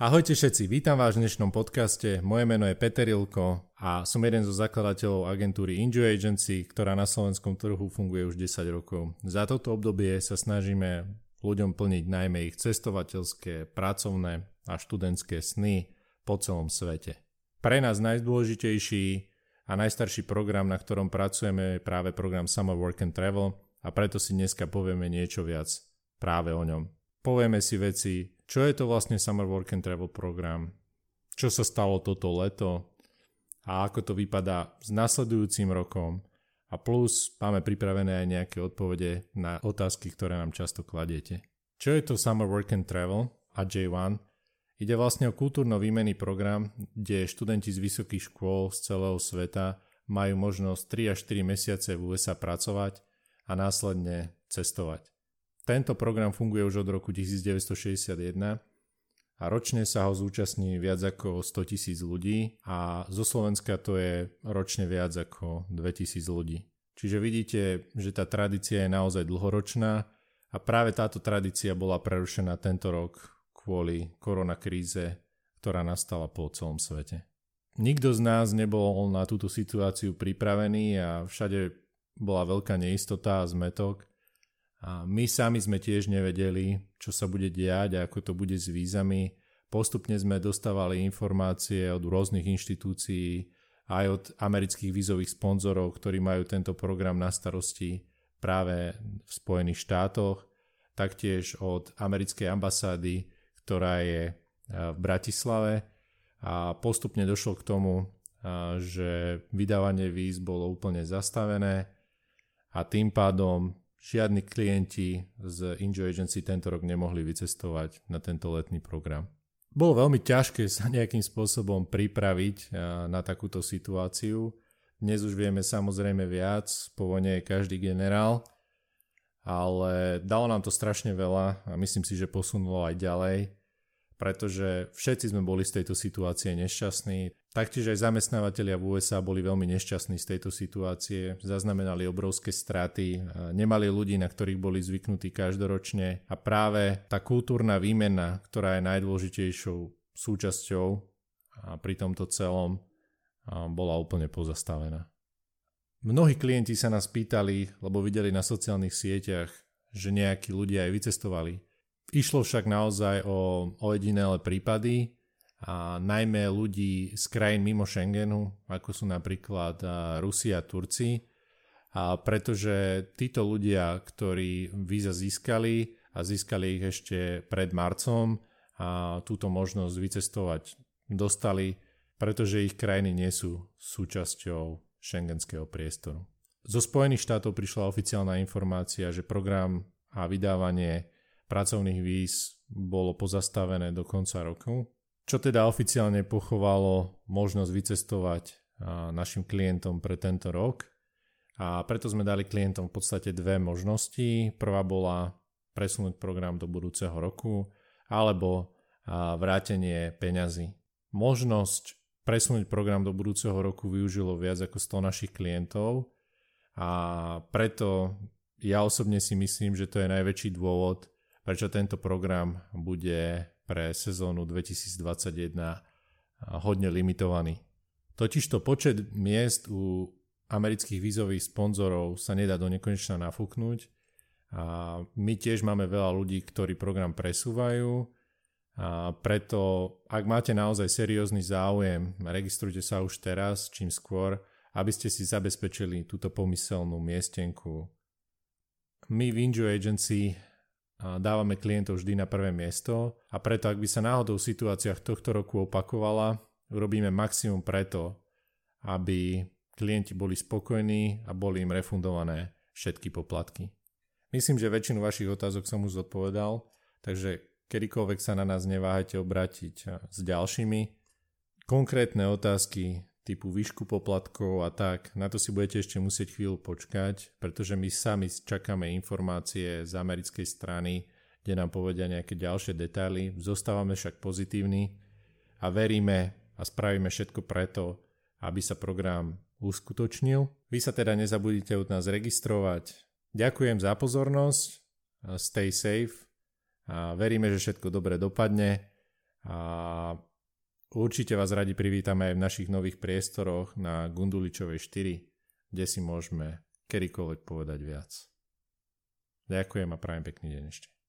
Ahojte všetci, vítam vás v dnešnom podcaste. Moje meno je Peter Ilko a som jeden zo zakladateľov agentúry Enjoy Agency, ktorá na slovenskom trhu funguje už 10 rokov. Za toto obdobie sa snažíme ľuďom plniť najmä ich cestovateľské, pracovné a študentské sny po celom svete. Pre nás najdôležitejší a najstarší program, na ktorom pracujeme, je práve program Summer Work and Travel a preto si dneska povieme niečo viac práve o ňom. Povieme si veci, čo je to vlastne Summer Work and Travel program, čo sa stalo toto leto a ako to vypadá s nasledujúcim rokom a plus máme pripravené aj nejaké odpovede na otázky, ktoré nám často kladiete. Čo je to Summer Work and Travel a J1? Ide vlastne o kultúrno-výmenný program, kde študenti z vysokých škôl z celého sveta majú možnosť 3 až 4 mesiace v USA pracovať a následne cestovať. Tento program funguje už od roku 1961 a ročne sa ho zúčastní viac ako 100 tisíc ľudí a zo Slovenska to je ročne viac ako 2000 ľudí. Čiže vidíte, že tá tradícia je naozaj dlhoročná a práve táto tradícia bola prerušená tento rok kvôli koronakríze, ktorá nastala po celom svete. Nikto z nás nebol na túto situáciu pripravený a všade bola veľká neistota a zmetok a my sami sme tiež nevedeli, čo sa bude diať a ako to bude s vízami. Postupne sme dostávali informácie od rôznych inštitúcií, aj od amerických vízových sponzorov, ktorí majú tento program na starosti práve v Spojených štátoch, taktiež od americkej ambasády, ktorá je v Bratislave a postupne došlo k tomu, že vydávanie víz bolo úplne zastavené a tým pádom žiadni klienti z Enjoy Agency tento rok nemohli vycestovať na tento letný program. Bolo veľmi ťažké sa nejakým spôsobom pripraviť na takúto situáciu. Dnes už vieme samozrejme viac, po vojne je každý generál, ale dalo nám to strašne veľa a myslím si, že posunulo aj ďalej pretože všetci sme boli z tejto situácie nešťastní. Taktiež aj zamestnávateľia v USA boli veľmi nešťastní z tejto situácie, zaznamenali obrovské straty, nemali ľudí, na ktorých boli zvyknutí každoročne a práve tá kultúrna výmena, ktorá je najdôležitejšou súčasťou pri tomto celom, bola úplne pozastavená. Mnohí klienti sa nás pýtali, lebo videli na sociálnych sieťach, že nejakí ľudia aj vycestovali Išlo však naozaj o ojedinelé prípady a najmä ľudí z krajín mimo Schengenu, ako sú napríklad Rusia a Turci, a pretože títo ľudia, ktorí víza získali a získali ich ešte pred marcom a túto možnosť vycestovať dostali, pretože ich krajiny nie sú súčasťou šengenského priestoru. Zo Spojených štátov prišla oficiálna informácia, že program a vydávanie pracovných víz bolo pozastavené do konca roku, čo teda oficiálne pochovalo možnosť vycestovať našim klientom pre tento rok. A preto sme dali klientom v podstate dve možnosti. Prvá bola presunúť program do budúceho roku alebo vrátenie peňazí. Možnosť presunúť program do budúceho roku využilo viac ako 100 našich klientov a preto ja osobne si myslím, že to je najväčší dôvod, prečo tento program bude pre sezónu 2021 hodne limitovaný. Totižto počet miest u amerických vízových sponzorov sa nedá do nekonečna nafúknuť a my tiež máme veľa ľudí, ktorí program presúvajú a preto ak máte naozaj seriózny záujem, registrujte sa už teraz, čím skôr, aby ste si zabezpečili túto pomyselnú miestenku. My v Enjoy Agency dávame klientov vždy na prvé miesto a preto ak by sa náhodou v situáciách tohto roku opakovala, urobíme maximum preto, aby klienti boli spokojní a boli im refundované všetky poplatky. Myslím, že väčšinu vašich otázok som už zodpovedal, takže kedykoľvek sa na nás neváhajte obrátiť s ďalšími. Konkrétne otázky typu výšku poplatkov a tak, na to si budete ešte musieť chvíľu počkať, pretože my sami čakáme informácie z americkej strany, kde nám povedia nejaké ďalšie detaily. Zostávame však pozitívni a veríme a spravíme všetko preto, aby sa program uskutočnil. Vy sa teda nezabudnite od nás registrovať. Ďakujem za pozornosť, stay safe a veríme, že všetko dobre dopadne a určite vás radi privítame aj v našich nových priestoroch na Gunduličovej 4, kde si môžeme kedykoľvek povedať viac. Ďakujem a prajem pekný deň ešte.